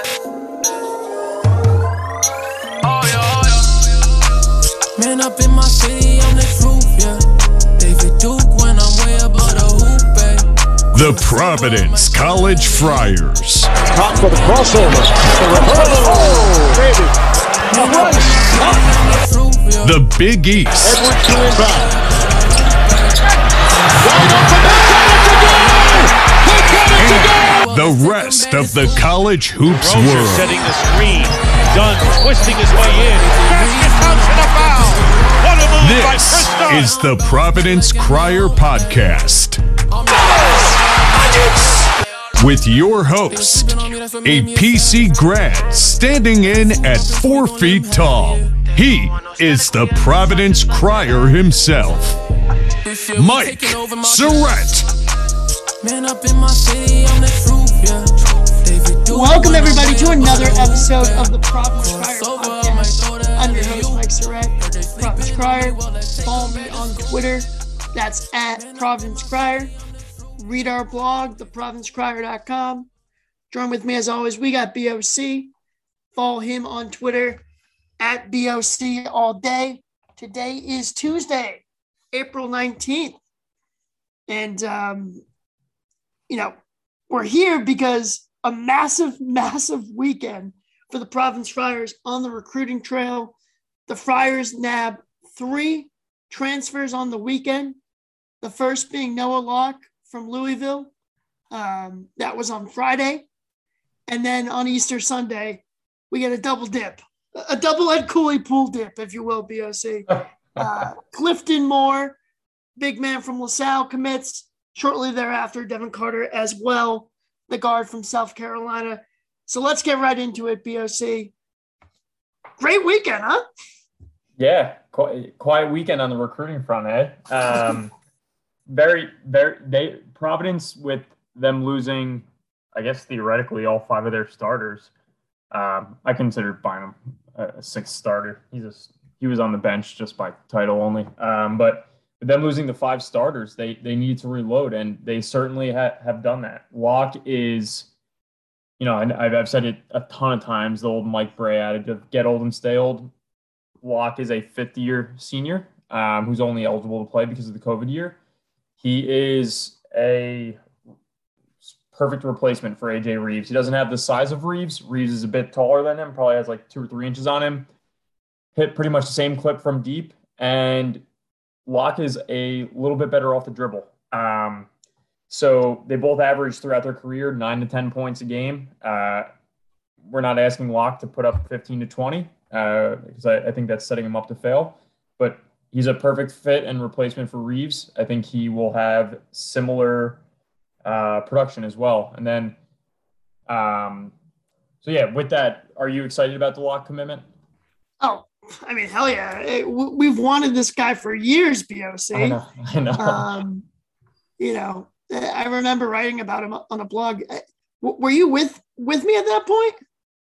Oh, oh, Man up in my city on the roof, yeah. David Duke when I'm way above the hoop, babe. The Providence College Friars. Top for the crossover. The reversal. Oh, baby. The run. The Big East. Edwards to inbound. Wide open. The rest of the college hoops Rozier world. setting the screen. Dunn twisting his way in. Basket counts and a foul. What a move by This Kris Dunn. is the Providence Crier Podcast. With your host, a PC grad standing in at four feet tall. He is the Providence Crier himself, Mike Surette. Man up in my city on the roof, Welcome everybody to another episode of the Providence Crier podcast. I'm your host. Mike Providence sleeping Crier. Follow me on Twitter. That's at Providence Crier. Read our blog, theprovidencecrier.com. Join with me as always. We got BOC. Follow him on Twitter at BOC all day. Today is Tuesday, April 19th. And, um, you know, we're here because a massive, massive weekend for the Province Friars on the recruiting trail. The Friars nab three transfers on the weekend. The first being Noah Locke from Louisville. Um, that was on Friday. And then on Easter Sunday, we get a double dip, a double Ed Cooley pool dip, if you will, BOC. Uh, Clifton Moore, big man from LaSalle, commits. Shortly thereafter, Devin Carter as well, the guard from South Carolina. So let's get right into it, BOC. Great weekend, huh? Yeah, quiet, weekend on the recruiting front, eh? Um, very, very. They Providence with them losing, I guess theoretically all five of their starters. Um, I consider Bynum a, a sixth starter. He's a, he was on the bench just by title only. Um, but them losing the five starters, they they need to reload, and they certainly ha- have done that. Locke is, you know, and I've, I've said it a ton of times. The old Mike Brey adage of "get old and stay old." Locke is a fifth year senior um, who's only eligible to play because of the COVID year. He is a perfect replacement for AJ Reeves. He doesn't have the size of Reeves. Reeves is a bit taller than him, probably has like two or three inches on him. Hit pretty much the same clip from deep. And Locke is a little bit better off the dribble. Um, so they both averaged throughout their career nine to 10 points a game. Uh, we're not asking Locke to put up 15 to 20 uh, because I, I think that's setting him up to fail. But he's a perfect fit and replacement for Reeves. I think he will have similar uh, production as well. And then, um, so yeah, with that, are you excited about the Locke commitment? Oh, I mean, hell yeah. It- we've wanted this guy for years, BOC. I know. I know. Um, you know, I remember writing about him on a blog. Uh, Were you with with me at that point?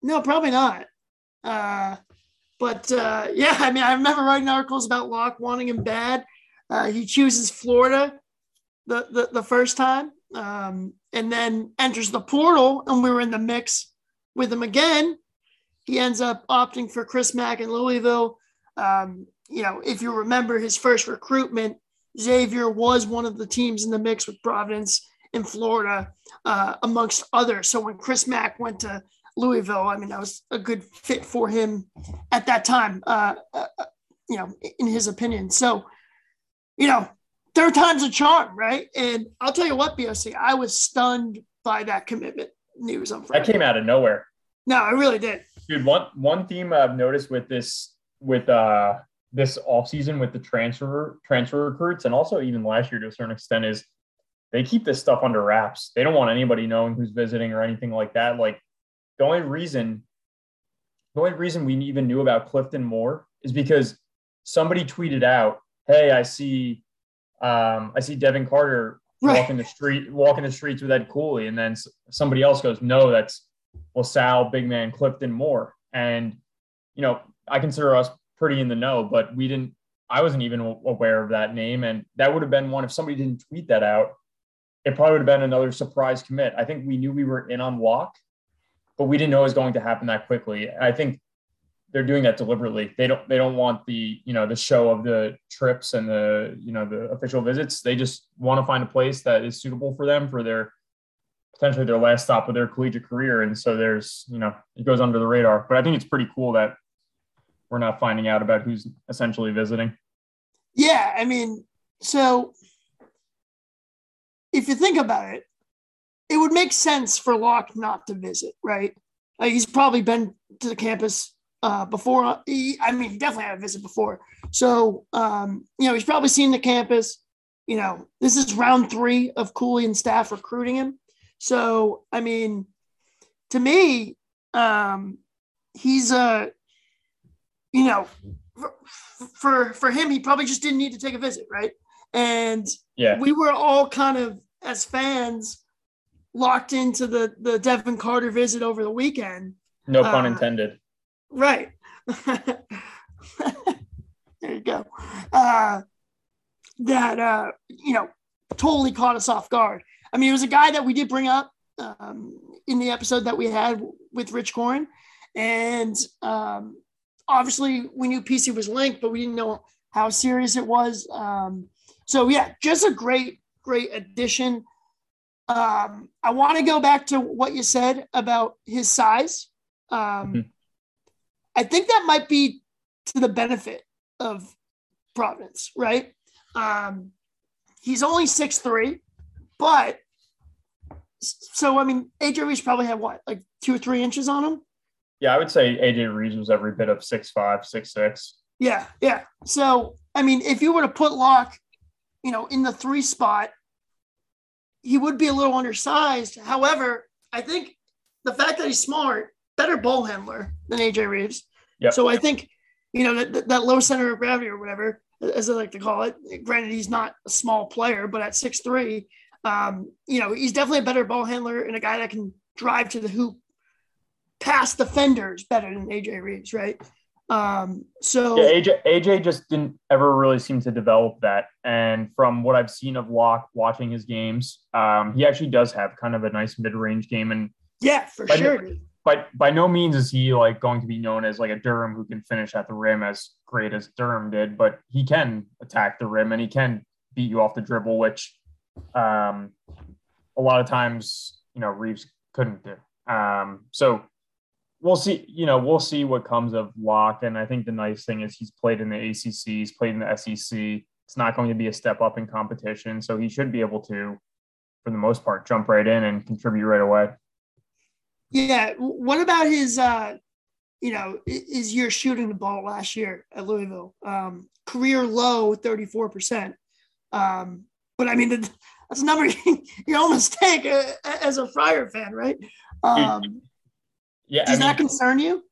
No, probably not. Uh, but uh, yeah, I mean, I remember writing articles about Locke wanting him bad. Uh, he chooses Florida the, the, the first time um, and then enters the portal, and we were in the mix with him again. He ends up opting for Chris Mack in Louisville. Um, you know, if you remember his first recruitment, Xavier was one of the teams in the mix with Providence in Florida, uh, amongst others. So when Chris Mack went to Louisville, I mean, that was a good fit for him at that time, uh, uh, you know, in his opinion. So, you know, third time's a charm, right? And I'll tell you what, BOC, I was stunned by that commitment news on that Friday. came out of nowhere. No, I really did. Dude one one theme i've noticed with this with uh this offseason with the transfer transfer recruits and also even last year to a certain extent is they keep this stuff under wraps. They don't want anybody knowing who's visiting or anything like that. Like the only reason the only reason we even knew about clifton moore is because somebody tweeted out hey i see um i see devin carter Right. walking the street walking the streets with ed cooley. And then somebody else goes no that's LaSalle, big man Clifton Moore. And, you know, I consider us pretty in the know, but we didn't, I wasn't even aware of that name. And that would have been one, if somebody didn't tweet that out, it probably would have been another surprise commit. I think we knew we were in on Locke, but we didn't know it was going to happen that quickly. I think they're doing that deliberately. They don't they don't want the you know the show of the trips and the you know the official visits. They just want to find a place that is suitable for them for their potentially their last stop of their collegiate career. And so there's you know it goes under the radar. But I think it's pretty cool that we're not finding out about who's essentially visiting. Yeah, I mean, so if you think about it, it would make sense for Locke not to visit, right? Like he's probably been to the campus uh, before. He, I mean, he definitely had a visit before. So, um, you know, he's probably seen the campus. You know, this is round three of Cooley and staff recruiting him. So, I mean, to me, um, he's a, you know, for, for him, he probably just didn't need to take a visit, right? And Yeah. we were all kind of as fans locked into the the Devin Carter visit over the weekend. No pun Uh, intended. Right. there you go. Uh, that uh, you know totally caught us off guard. I mean, it was a guy that we did bring up um, in the episode that we had with Rich Corin, and um, obviously we knew PC was linked, but we didn't know how serious it was. Um, so yeah, just a great, great addition. Um, I want to go back to what you said about his size. Um, Mhm. I think that might be to the benefit of Providence, right? Um, he's only six three, but so I mean, AJ Reeves probably had what, like two or three inches on him. Yeah, I would say AJ Reeves was every bit of six five, six six. Yeah, yeah. So I mean, if you were to put Locke, you know, in the three spot, he would be a little undersized. However, I think the fact that he's smart, better ball handler than AJ Reeves. Yep. So I think, you know, that, that low center of gravity or whatever, as I like to call it. Granted, he's not a small player, but at six three, um, you know, he's definitely a better ball handler and a guy that can drive to the hoop past defenders better than AJ Reeves, right? Um, so Yeah, AJ AJ just didn't ever really seem to develop that. And from what I've seen of Locke watching his games, um, he actually does have kind of a nice mid range game. And yeah, for But- sure. dude. by by no means is he like going to be known as like a Durham who can finish at the rim as great as Durham did, but he can attack the rim and he can beat you off the dribble, which um, a lot of times you know Reeves couldn't do. Um, so we'll see. You know, we'll see what comes of Locke. And I think the nice thing is he's played in the ACC, he's played in the SEC. It's not going to be a step up in competition, so he should be able to, for the most part, jump right in and contribute right away. Yeah. What about his, uh, you know, i- his year shooting the ball last year at Louisville? Um, career low, 34%. Um, but I mean, that- that's a number you, you almost take uh, as a Friar fan, right? Um, Yeah, does that concern you?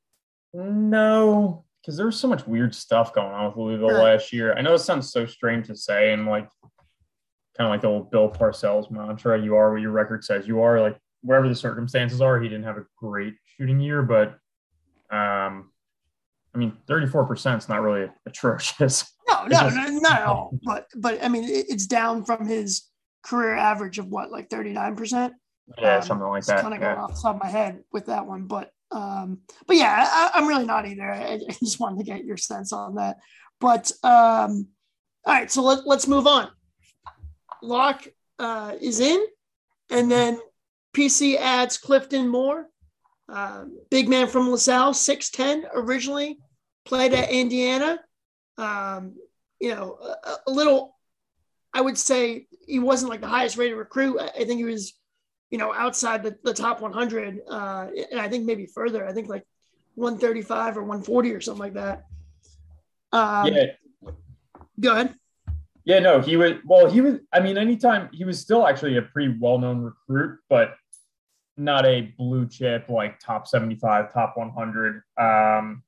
No, because there was so much weird stuff going on with Louisville last year. I know it sounds so strange to say, and like kind of like the old Bill Parcells mantra: "You are what your record says you are." Like wherever the circumstances are, he didn't have a great shooting year, but um, I mean, thirty-four percent is not really atrocious. No, no, no, not at all. But, but I mean, it, it's down from his career average of what, like 39%? Yeah, Um, something like that. kind of yeah. going off the top of my head with that one, but um, but yeah, I, I'm really not either. I, I just wanted to get your sense on that. But um, all right, so let, let's move on. Locke uh, is in, and then PC adds Clifton Moore, uh, big man from LaSalle, six ten originally, played at Indiana. Um, you know, a, a little. I would say he wasn't like the highest rated recruit. I, I think he was you know, outside the, the top 100, uh, and I think maybe further. I think like 135 or 140 or something like that. Um, yeah, Go ahead. Yeah, no, he was well, he was I mean, anytime he was still actually a pretty well-known recruit, but not a blue chip like top 75, top 100. Um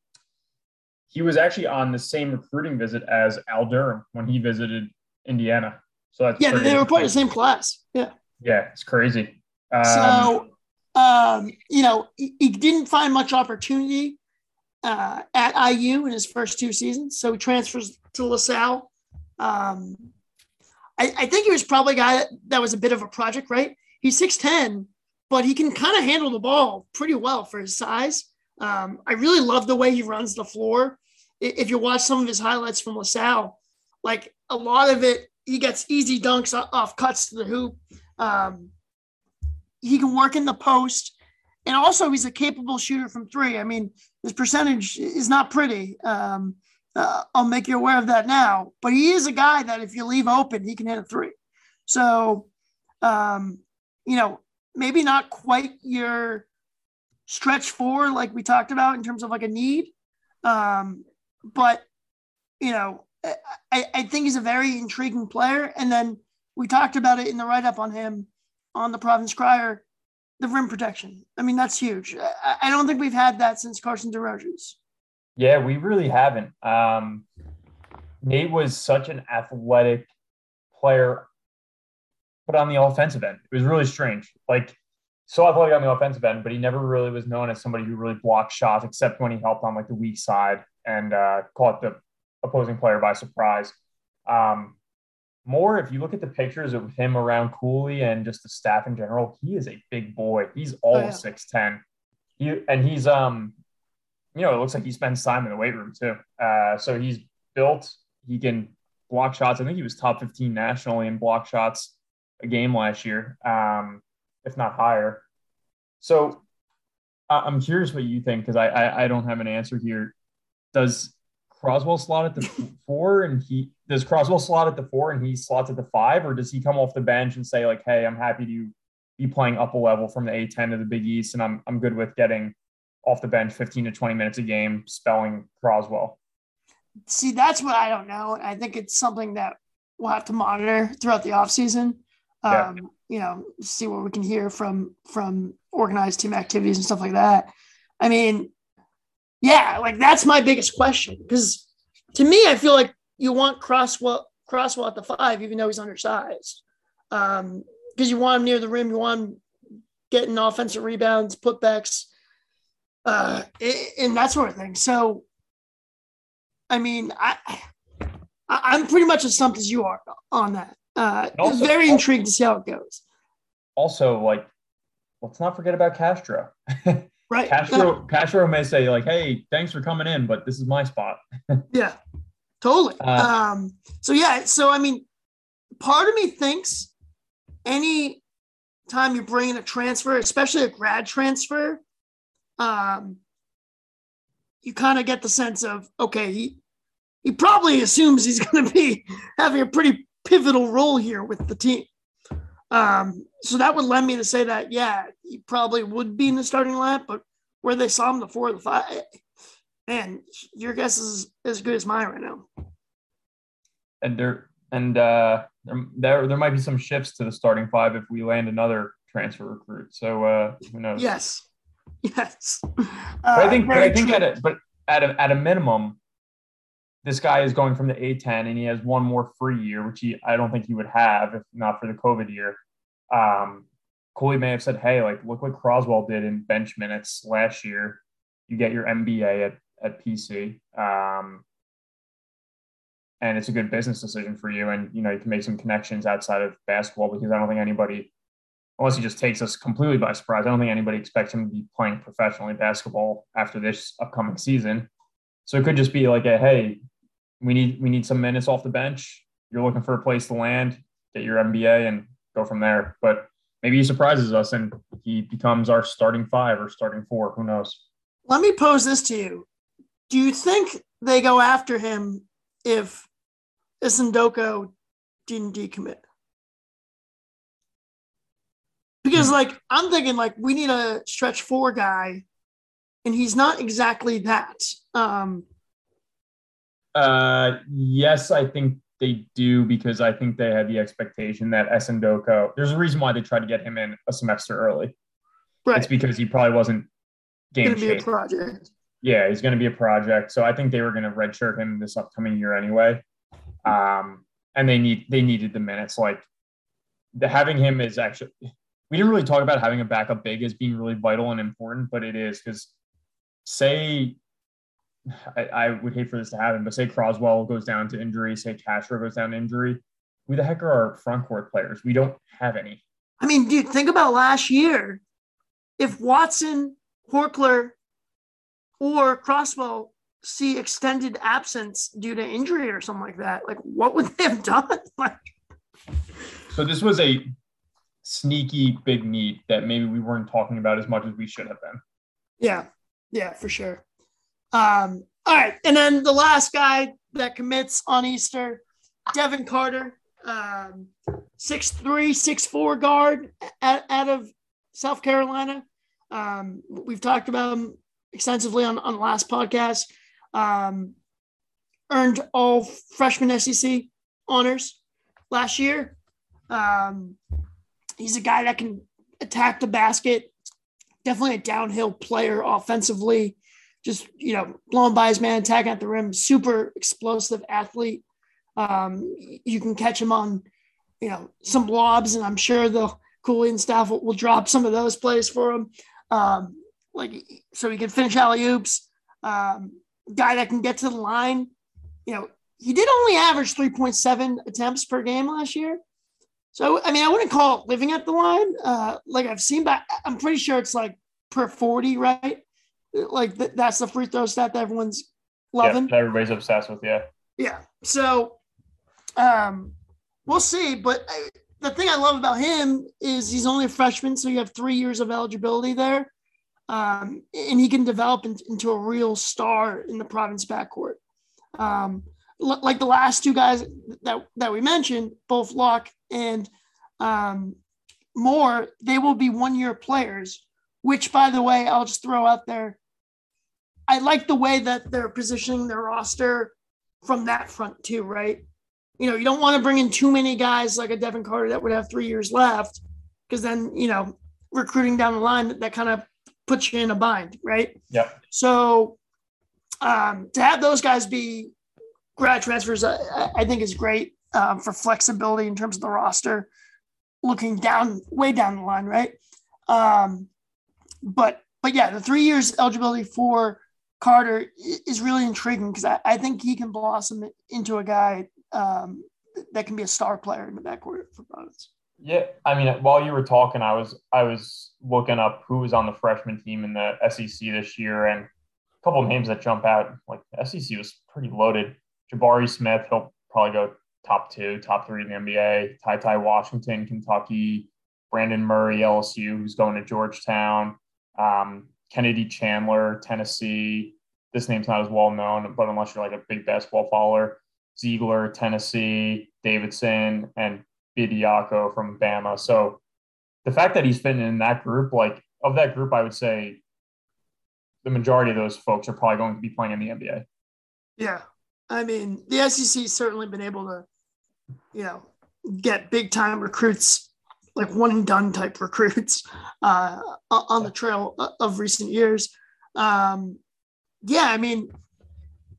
he was actually on the same recruiting visit as Al Durham when he visited Indiana. So that's Yeah, they were part of the same class. Yeah. Yeah, it's crazy. Um, so, um, you know, he, he didn't find much opportunity uh, at IU in his first two seasons. So he transfers to LaSalle. Um, I, I think he was probably a guy that, that was a bit of a project, right? He's 6'10, but he can kind of handle the ball pretty well for his size. Um, I really love the way he runs the floor. If you watch some of his highlights from LaSalle, like a lot of it, he gets easy dunks off cuts to the hoop. Um, he can work in the post. And also, he's a capable shooter from three. I mean, his percentage is not pretty. Um, uh, I'll make you aware of that now. But he is a guy that if you leave open, he can hit a three. So, um, you know, maybe not quite your stretch four like we talked about in terms of like a need. Um, but, you know, I, I think he's a very intriguing player. And then we talked about it in the write up on him on the Province Crier the rim protection. I mean, that's huge. I, I don't think we've had that since Carson DeRozes. Yeah, we really haven't. Um, Nate was such an athletic player, but on the offensive end, it was really strange. Like, so athletic on the offensive end, but he never really was known as somebody who really blocked shots, except when he helped on like the weak side and uh, caught the opposing player by surprise. Um, more if you look at the pictures of him around Cooley and just the staff in general, he is a big boy. He's all six oh, yeah. ten. He and he's um, you know, it looks like he spends time in the weight room too. Uh, so he's built. He can block shots. I think he was top fifteen nationally in block shots a game last year, um, if not higher. So I'm curious what you think because I, I I don't have an answer here. Does Croswell slot at the four and he does Croswell slot at the four and he slots at the five, or does he come off the bench and say like, "Hey, I'm happy to be playing up a level from the A10 to the Big East, and I'm I'm good with getting off the bench 15 to 20 minutes a game, spelling Croswell." See, that's what I don't know. I think it's something that we'll have to monitor throughout the offseason. Um, yeah. You know, see what we can hear from from organized team activities and stuff like that. I mean, yeah, like that's my biggest question because to me, I feel like you want Croswell Croswell at the five, even though he's undersized, because um, you want him near the rim, you want him getting offensive rebounds, putbacks, uh, and that sort of thing. So, I mean, I, I am pretty much as stumped as you are on that. Uh, also, very intrigued to see how it goes. Also, like, let's not forget about Castro. Right. Castro Castro may say like, "Hey, thanks for coming in, but this is my spot." yeah, totally. Uh, um, so yeah, so I mean, part of me thinks any time you're bringing a transfer, especially a grad transfer, um, you kind of get the sense of okay, he he probably assumes he's going to be having a pretty pivotal role here with the team. Um, so that would lend me to say that, yeah, he probably would be in the starting lineup, but where they saw him the four or the five, man, your guess is as good as mine right now. And there, and uh, there, there might be some shifts to the starting five if we land another transfer recruit. So uh, who knows? Yes, yes. Uh, I think, I think at a, but at a, at a minimum, this guy is going from the A10 and he has one more free year, which he I don't think he would have if not for the COVID year. Um, Cooley may have said, "Hey, like look what Croswell did in bench minutes last year. You get your MBA at at PC, um, and it's a good business decision for you. And you know you can make some connections outside of basketball because I don't think anybody, unless he just takes us completely by surprise, I don't think anybody expects him to be playing professionally basketball after this upcoming season. So it could just be like a hey, we need we need some minutes off the bench. You're looking for a place to land, get your MBA, and go from there. But maybe he surprises us and he becomes our starting five or starting four. Who knows? Let me pose this to you: Do you think they go after him if Isindoko didn't decommit? Because, hmm. like, I'm thinking, like, we need a stretch four guy, and he's not exactly that. Um, uh, yes, I think they do because I think they had the expectation that Esindoko, there's a reason why they tried to get him in a semester early. Right. It's because he probably wasn't game going to be a project. Yeah, he's going to be a project. So I think they were going to redshirt him this upcoming year anyway. Um, and they need they needed the minutes. Like the having him is actually we didn't really talk about having a backup big as being really vital and important, but it is because say I, I, would hate for this to happen, but say Croswell goes down to injury, say Castro goes down to injury, who the heck are our front court players? We don't have any. I mean, dude, think about last year. if Watson, Horchler, or Croswell see extended absence due to injury or something like that, like what would they have done? like, So this was a sneaky big need that maybe we weren't talking about as much as we should have been. yeah, yeah, for sure. Um, all right, and then the last guy that commits on Easter, Devin Carter, um, six three, six four guard out, out of South Carolina. Um, we've talked about him extensively on, on the last podcast. Um, earned all freshman SEC honors last year. Um, he's a guy that can attack the basket. Definitely a downhill player offensively. Just you know, blowing by his man, attacking at the rim. Super explosive athlete. Um, you can catch him on, you know, some lobs, and I'm sure the Cooley and staff will, will drop some of those plays for him. Um, like so he can finish alley oops. Um, guy that can get to the line. You know, he did only average 3.7 attempts per game last year. So I mean, I wouldn't call it living at the line, uh, like I've seen, but I'm pretty sure it's like per 40, right? Like th- that's the free throw stat that everyone's loving. Yeah, everybody's obsessed with. Yeah. Yeah. So, um, we'll see. But I, the thing I love about him is he's only a freshman, so you have three years of eligibility there, um, and he can develop in, into a real star in the province backcourt. Um, l- like the last two guys that that we mentioned, both Locke and um, Moore, they will be one year players. Which, by the way, I'll just throw out there. I like the way that they're positioning their roster from that front too, right? You know, you don't want to bring in too many guys like a Devin Carter that would have three years left, because then you know, recruiting down the line that, that kind of puts you in a bind, right? Yeah. So um, to have those guys be grad transfers, I, I think is great um, for flexibility in terms of the roster, looking down way down the line, right? Um, but but yeah, the three years eligibility for Carter is really intriguing because I, I think he can blossom into a guy um, that can be a star player in the backcourt for Providence. Yeah, I mean, while you were talking, I was I was looking up who was on the freshman team in the SEC this year, and a couple names that jump out. Like SEC was pretty loaded. Jabari Smith, he'll probably go top two, top three in the NBA. Ty Ty Washington, Kentucky. Brandon Murray, LSU, who's going to Georgetown. Um, Kennedy Chandler, Tennessee. This name's not as well known, but unless you're like a big basketball follower, Zeigler, Tennessee, Davison, and Bediako from Bama. So the fact that he's fitting in that group, like of that group, I would say the majority of those folks are probably going to be playing in the NBA. Yeah. I mean, the SEC's certainly been able to, you know, get big time recruits, like one and done type recruits uh, on the trail of recent years. Um, yeah, I mean,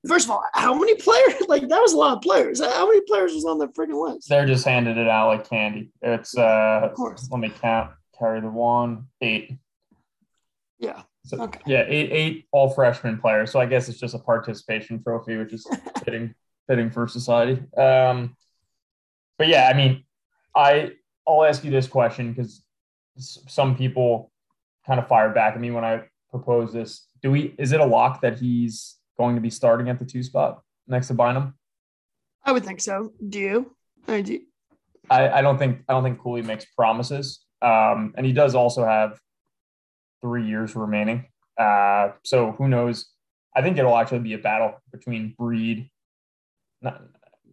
first of all, how many players? Like, that was a lot of players. How many players was on the freaking list? They're just handing it out like candy. It's uh Of course. let me count, carry the one, eight. Yeah. So, Okay. Yeah, eight eight all freshman players. So I guess it's just a participation trophy, which is fitting fitting for society. Um, but yeah, I mean, I I'll ask you this question because some people kind of fired back at me when I proposed this. Do we is it a lock that he's going to be starting at the two spot next to Bynum? I would think so. Do you? I do. I, I don't think I don't think Cooley makes promises. Um, and he does also have three years remaining. Uh, so who knows? I think it'll actually be a battle between Breed, not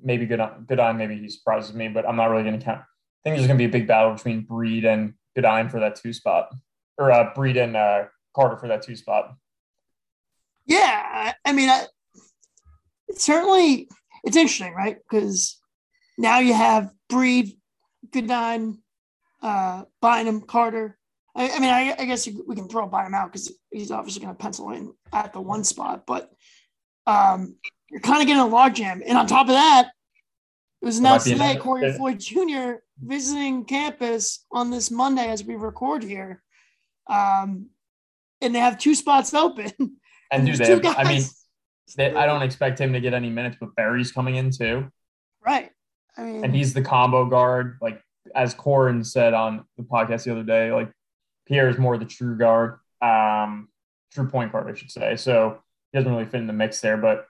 maybe Goodine, Goodine maybe he surprises me, but I'm not really going to count. I think there's going to be a big battle between Breed and Goodine for that two spot, or uh, Breed and uh, Carter for that two spot. Yeah, I, I mean, I, it's certainly it's interesting, right? Because now you have Breed, Goodine, uh, Bynum, Carter. I, I mean, I, I guess we can throw Bynum out because he's obviously going to pencil in at the one spot, but um, you're kind of getting a logjam. And on top of that, it was announced today Corey. Floyd Jr. visiting campus on this Monday as we record here. Um, and they have two spots open. And do they? I mean, they, I don't expect him to get any minutes, but Berry's coming in too. Right. I mean, and he's the combo guard. Like as Corin said on the podcast the other day, like Pierre is more of the true guard, um, true point guard, I should say. So he doesn't really fit in the mix there. But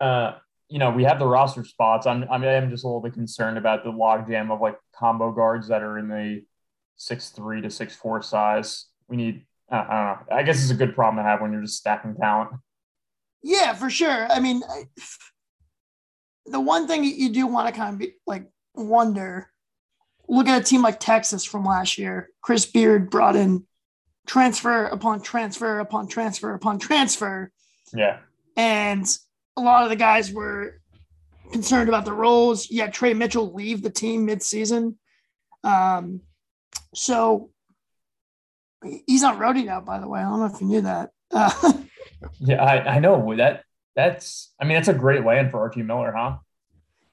uh, you know, we have the roster spots. I'm I mean, I'm just a little bit concerned about the logjam of like combo guards that are in the six three to six four size. We need. Uh, I don't know. I guess it's a good problem to have when you're just stacking talent. Yeah, for sure. I mean, I, the one thing you do want to kind of be like wonder look at a team like Texas from last year. Chris Beard brought in transfer upon transfer upon transfer upon transfer. Yeah. And a lot of the guys were concerned about the roles. You had Trey Mitchell leave the team midseason. Um, so he's on Rhody now, by the way. I don't know if you knew that. Uh, yeah, I, I know that. That's, I mean, that's a great land for Archie Miller, huh?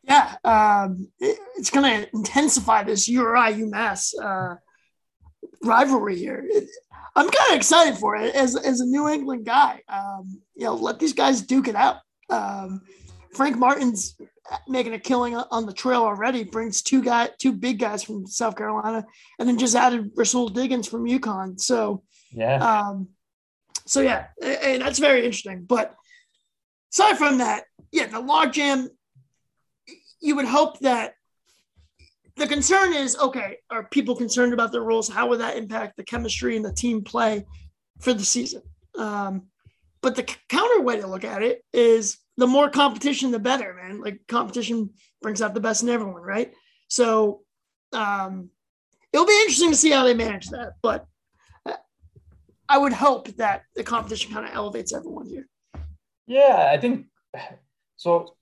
Yeah, um, it, it's going to intensify this URI UMass uh, rivalry here. It, I'm kind of excited for it as, as a New England guy. Um, you know, let these guys duke it out. Um, Frank Martin's making a killing on the trail already. Brings two guy, two big guys from South Carolina, and then just added Rahsool Diggins from UConn. So yeah, um, so yeah, and that's very interesting. But aside from that, yeah, the logjam you would hope that the concern is okay, are people concerned about their roles? How would that impact the chemistry and the team play for the season? Um, but the counter way to look at it is the more competition, the better, man. Like competition brings out the best in everyone, right? So um, it'll be interesting to see how they manage that. But I would hope that the competition kind of elevates everyone here. Yeah, I think so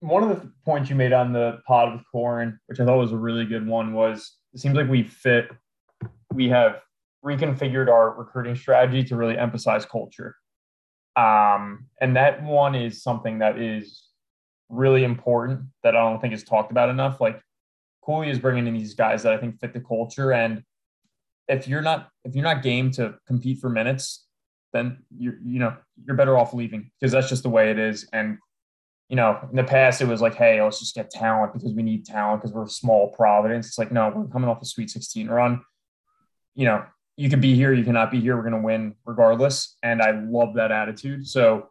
one of the points you made on the pod with Corin, which I thought was a really good one, was it seems like we fit, we have reconfigured our recruiting strategy to really emphasize culture. Um, and that one is something that is really important that I don't think is talked about enough. Like Cooley is bringing in these guys that I think fit the culture. And if you're not, if you're not game to compete for minutes, then you're, you know, you're better off leaving because that's just the way it is. And you know, in the past it was like, hey, let's just get talent because we need talent because we're small Providence. It's like, no, we're coming off a Sweet 16 run. You know, you could be here, you cannot be here. We're going to win regardless. And I love that attitude. So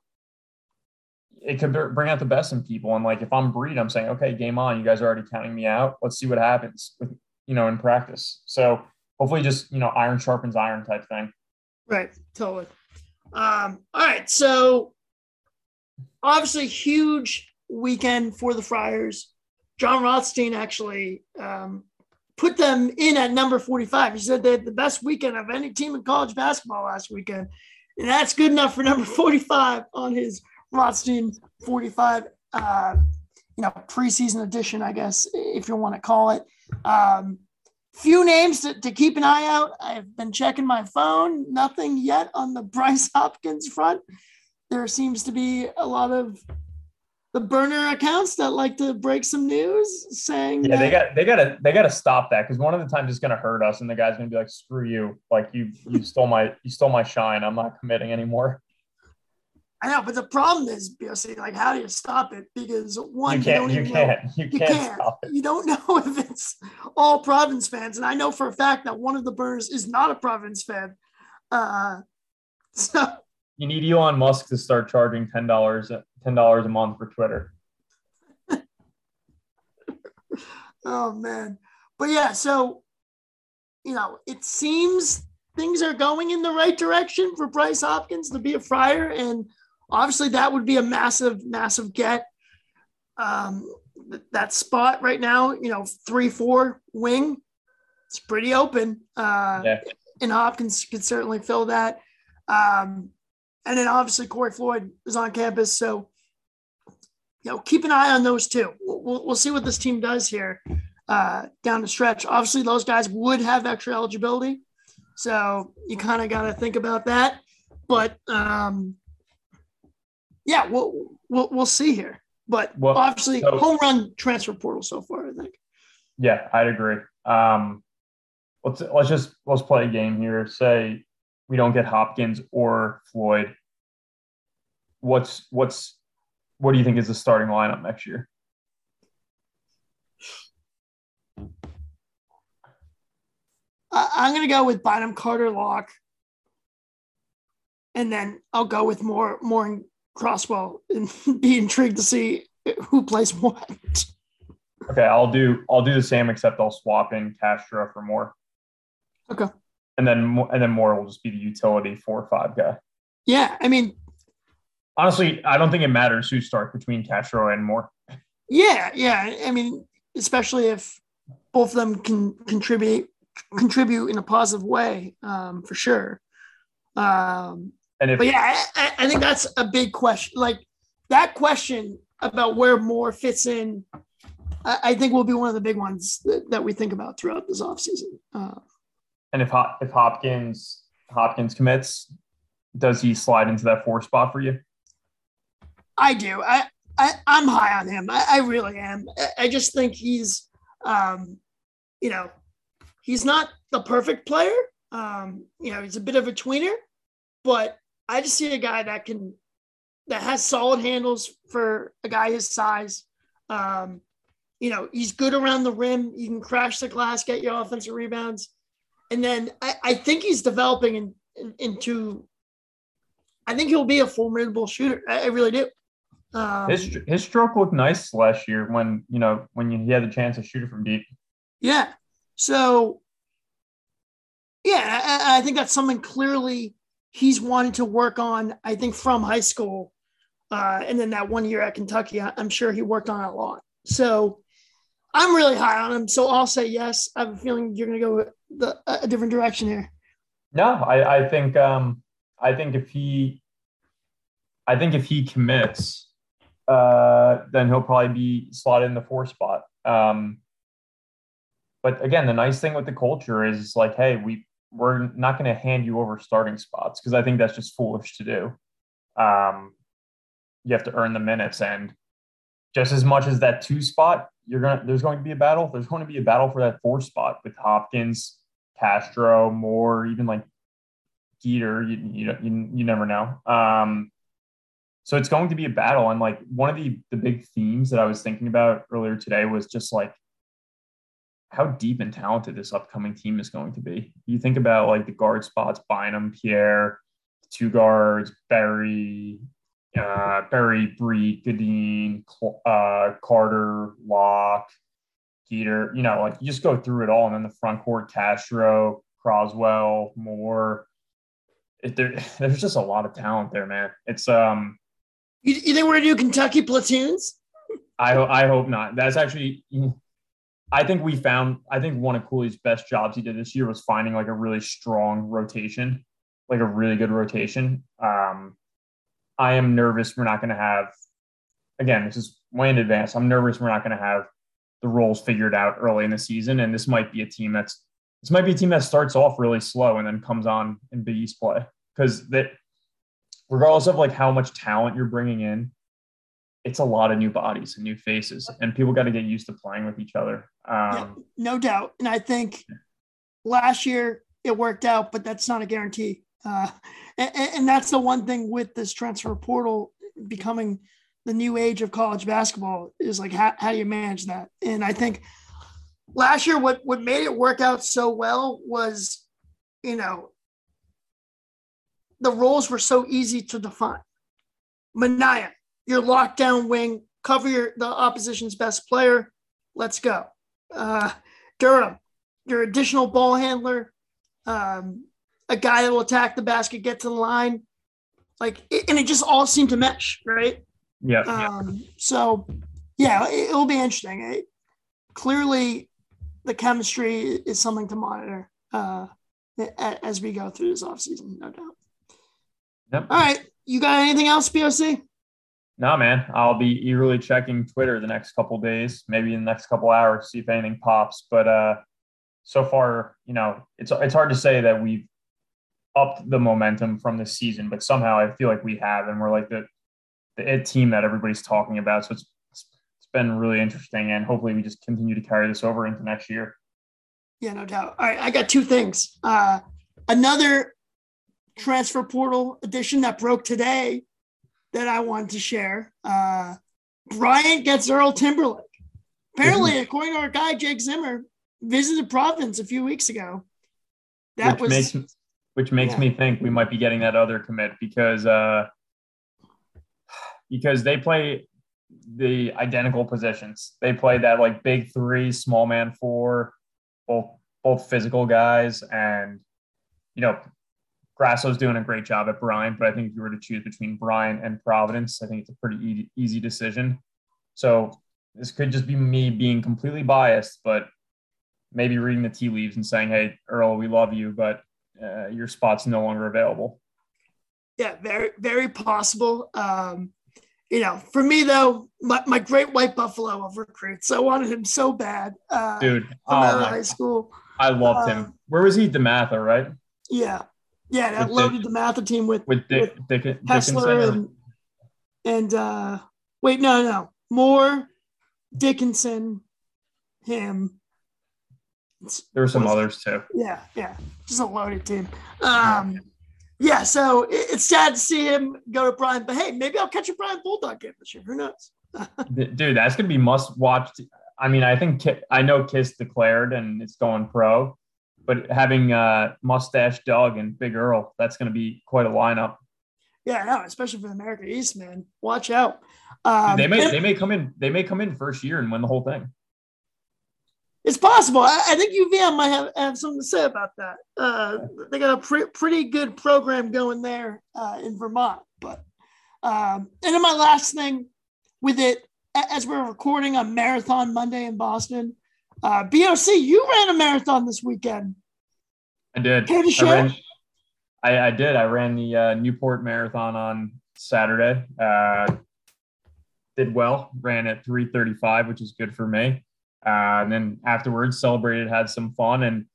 it could bring out the best in people. And like, if I'm Breed, I'm saying, okay, game on. You guys are already counting me out. Let's see what happens with, you know, in practice. So hopefully just, you know, iron sharpens iron type thing. Right. Totally. Um, all right. So obviously huge weekend for the Friars. Jon Rothstein actually um, put them in at number 45. He said they had the best weekend of any team in college basketball last weekend. And that's good enough for number 45 on his Rothstein 45, uh, you know, preseason edition, I guess, if you want to call it. Um, few names to, to keep an eye out. I've been checking my phone, nothing yet on the Bryce Hopkins front there seems to be a lot of the burner accounts that like to break some news saying yeah they got they gotta they gotta stop that because one of the times it's gonna hurt us and the guy's gonna be like screw you like you you stole my you stole my shine i'm not committing anymore I know, but the problem is, BOC, like, how do you stop it? Because one, you can't, you, you can't, know, you, you can't, can't, stop it. You don't know if it's all province fans, and I know for a fact that one of the burners is not a province fan. Uh, so you need Elon Musk to start charging ten dollars ten dollars a month for Twitter. oh man, but yeah, so you know, it seems things are going in the right direction for Bryce Hopkins to be a Friar, and obviously that would be a massive, massive get. Um, that spot right now, you know, three four wing, it's pretty open. Uh, yeah. And Hopkins could certainly fill that. Um, and then obviously Corey Floyd is on campus. So, you know, keep an eye on those two. We'll, we'll see what this team does here uh, down the stretch. Obviously, those guys would have extra eligibility. So you kind of got to think about that. But um, yeah, we'll, we'll, we'll see here. But well, obviously, so, home run transfer portal so far, I think. Yeah, I'd agree. Um, let's let's just let's play a game here. Say we don't get Hopkins or Floyd, what's what's what do you think is the starting lineup next year? I'm gonna go with Bynum Carter Locke, and then I'll go with Moore Moore in Croswell and be intrigued to see who plays what. Okay, I'll do I'll do the same except I'll swap in Castro for Moore. Okay. And then and then Moore will just be the utility four or five guy. Yeah, I mean, Honestly, I don't think it matters who starts between Castro and Moore. yeah, yeah. I mean, especially if both of them can contribute contribute in a positive way, um, for sure. Um, And if but yeah, I, I- think that's a big question. Like that question about where Moore fits in, I, I think will be one of the big ones that, that we think about throughout this offseason. Uh, and if if Hopkins Hopkins commits, does he slide into that four spot for you? I do. I, I I'm high on him. I, I really am. I, I just think he's, um, you know, he's not the perfect player. Um, you know, he's a bit of a tweener, but I just see a guy that can that has solid handles for a guy his size. Um, you know, he's good around the rim. You can crash the glass, get your offensive rebounds, and then I, I think he's developing in, in, into. I think he'll be a formidable shooter. I, I really do. Um, His his stroke looked nice last year when you know when he had the chance to shoot it from deep. Yeah. So, yeah, I, I think that's something clearly he's wanted to work on. I think from high school, uh, and then that one year at Kentucky, I, I'm sure he worked on it a lot. So, I'm really high on him. So I'll say yes. I have a feeling you're going to go the, a different direction here. No, I, I think um I think if he I think if he commits, uh then he'll probably be slotted in the four spot. Um but again, the nice thing with the culture is like, hey, we we're not going to hand you over starting spots because I think that's just foolish to do. Um, you have to earn the minutes, and just as much as that two spot, you're gonna there's going to be a battle. There's going to be a battle for that four spot with Hopkins, Castro, Moore, even like Geeter. You you you, you never know. Um, so it's going to be a battle, and like one of the the big themes that I was thinking about earlier today was just like how deep and talented this upcoming team is going to be. You think about like the guard spots, Bynum, Pierre, two guards, Berry, uh, Berry, Breed, Goodine, uh, Carter, Locke, Geeter. You know, like you just go through it all, and then the front court, Castro, Croswell, Moore. It, there, there's just a lot of talent there, man. It's um. You, you think we're to do Kentucky platoons? I I hope not. That's actually I think we found, I think one of Cooley's best jobs he did this year was finding like a really strong rotation, like a really good rotation. Um, I am nervous we're not going to have, again, this is way in advance. I'm nervous we're not going to have the roles figured out early in the season. And this might be a team that's, this might be a team that starts off really slow and then comes on in Big East play. Because that, regardless of like how much talent you're bringing in, it's a lot of new bodies and new faces, and people got to get used to playing with each other. Um, yeah, no doubt. And I think last year it worked out, but that's not a guarantee. Uh, and, and that's the one thing with this transfer portal becoming the new age of college basketball is like how, how do you manage that? And I think last year what what made it work out so well was, you know, the roles were so easy to define. Minaya, your lockdown wing, cover your, the opposition's best player. Let's go. Uh, Durham, your additional ball handler, um, a guy that will attack the basket, get to the line. Like, it, and it just all seemed to mesh, right? yeah, Um, so, yeah, it, will be interesting. It, clearly, the chemistry is something to monitor uh, as we go through this offseason, no doubt. Yep. All right. You got anything else, BOC? No, man, I'll be eagerly checking Twitter the next couple days, maybe in the next couple hours, see if anything pops. But uh, so far, you know, it's it's hard to say that we've upped the momentum from this season, but somehow I feel like we have, and we're like the the it team that everybody's talking about. So it's it's been really interesting, and hopefully we just continue to carry this over into next year. Yeah, no doubt. All right, I got two things. Uh, another transfer portal edition that broke today that I wanted to share. Uh, Bryant gets Earl Timberlake. Apparently, according to our guy Jake Zimmer, visited Providence a few weeks ago. That which was makes which makes yeah. me think we might be getting that other commit because uh because they play the identical positions. They play that like big three, small man four, both both physical guys, and you know, Grasso's doing a great job at Bryant, but I think if you were to choose between Bryant and Providence, I think it's a pretty easy, easy decision. So this could just be me being completely biased, but maybe reading the tea leaves and saying, "Hey, Earl, we love you, but uh, your spot's no longer available." yeah, very very possible. Um, you know, for me though, my, my great white buffalo of recruits, I wanted him so bad. Uh, Dude, from oh out of high school. I loved Uh, him. Where was he? DeMatha, right? Yeah, yeah, that With loaded the Mather team with With Dick, Dick, Hessler and and uh, wait, no, no, Moore, Dickinson, him. There were some was- others too. Yeah, yeah, just a loaded team. Um, yeah, so it- it's sad to see him go to Bryant, but hey, maybe I'll catch a Bryant Bulldog game this year. Who knows? Dude, that's gonna be must watch. I mean, I think I know Kiss declared and it's going pro, but having uh, Mustache Doug and Big Earl, that's gonna be quite a lineup. Yeah, I know, especially for the America East, man. Watch out. Um, they may and they may come in they may come in first year and win the whole thing. It's possible. I, I think UVM might have, have something to say about that. Uh, they got a pre- pretty good program going there uh, in Vermont. But um, and then my last thing with it, as we're recording on Marathon Monday in Boston, uh, BOC, you ran a marathon this weekend. I did. Care to I, ran, I, I did. I ran the uh, Newport Marathon on Saturday. Uh, did well. Ran at 3:35, which is good for me. Uh, and then afterwards, celebrated, had some fun, and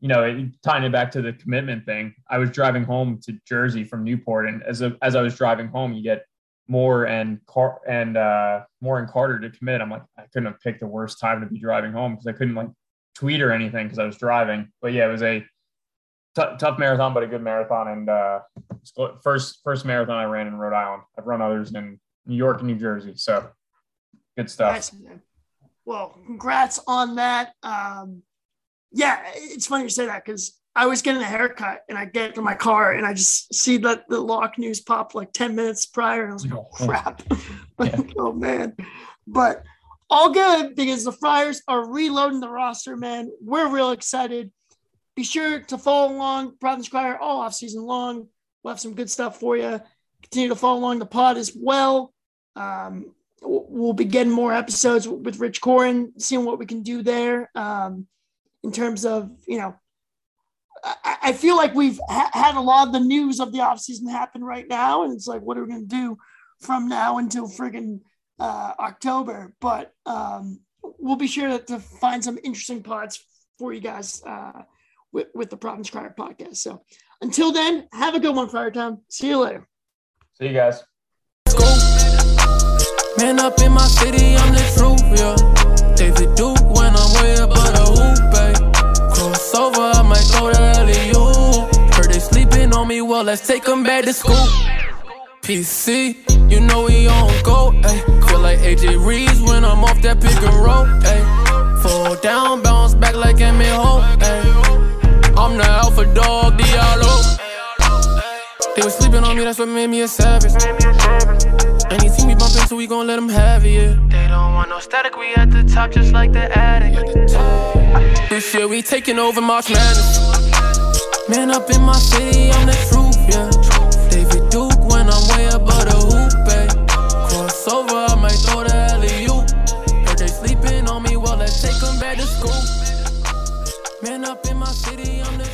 you know, it, tying it back to the commitment thing. I was driving home to Jersey from Newport, and as a, as I was driving home, you get Moore and Car and uh, Moore and Carter to commit. I'm like, I couldn't have picked the worst time to be driving home because I couldn't like tweet or anything because I was driving. But yeah, it was a t- tough marathon, but a good marathon. And uh, first first marathon I ran in Rhode Island. I've run others in New York and New Jersey, so good stuff. Man. Well, congrats on that. Um, yeah, it's funny you say that because I was getting a haircut and I get to my car and I just see that the Locke news pop like 10 minutes prior. And I was like, oh, crap. Yeah. oh, man. But all good because the Friars are reloading the roster, man. We're real excited. Be sure to follow along Providence Crier all off season long. We'll have some good stuff for you. Continue to follow along the pod as well. Um, we'll we'll be getting more episodes with Rich Corin, seeing what we can do there um, in terms of, you know, I, I feel like we've ha- had a lot of the news of the offseason happen right now. And it's like, what are we going to do from now until friggin' uh, October? But um, we'll be sure to, to find some interesting pods for you guys uh, with, with the Providence Crier podcast. So until then, have a good one, Friartown. See you later. See you guys. Man up in my city, I'm the truth, yeah. David Duke when I'm way above the hoop, babe. Crossover, I might go to LEU. Heard they sleeping on me, well, let's take them back to school. PC, you know we on go, ayy. Feel like AJ Reeves when I'm off that pick and roll, ayy. Fall down, bounce back like Emmett Hope, ayy. I'm the alpha dog, Diallo. They was sleeping on me, that's what made me a savage. See me bumping, so we gon' let him have it, yeah. They don't want no static, we at the top just like the attic. This year we taking over March Madness. Man up in my city, I'm the truth, yeah. David Duke when I'm way above the hoop, eh. babe. Crossover, I might throw the alley Heard they sleeping on me, well, let's take them back to school. Man up in my city, I'm the.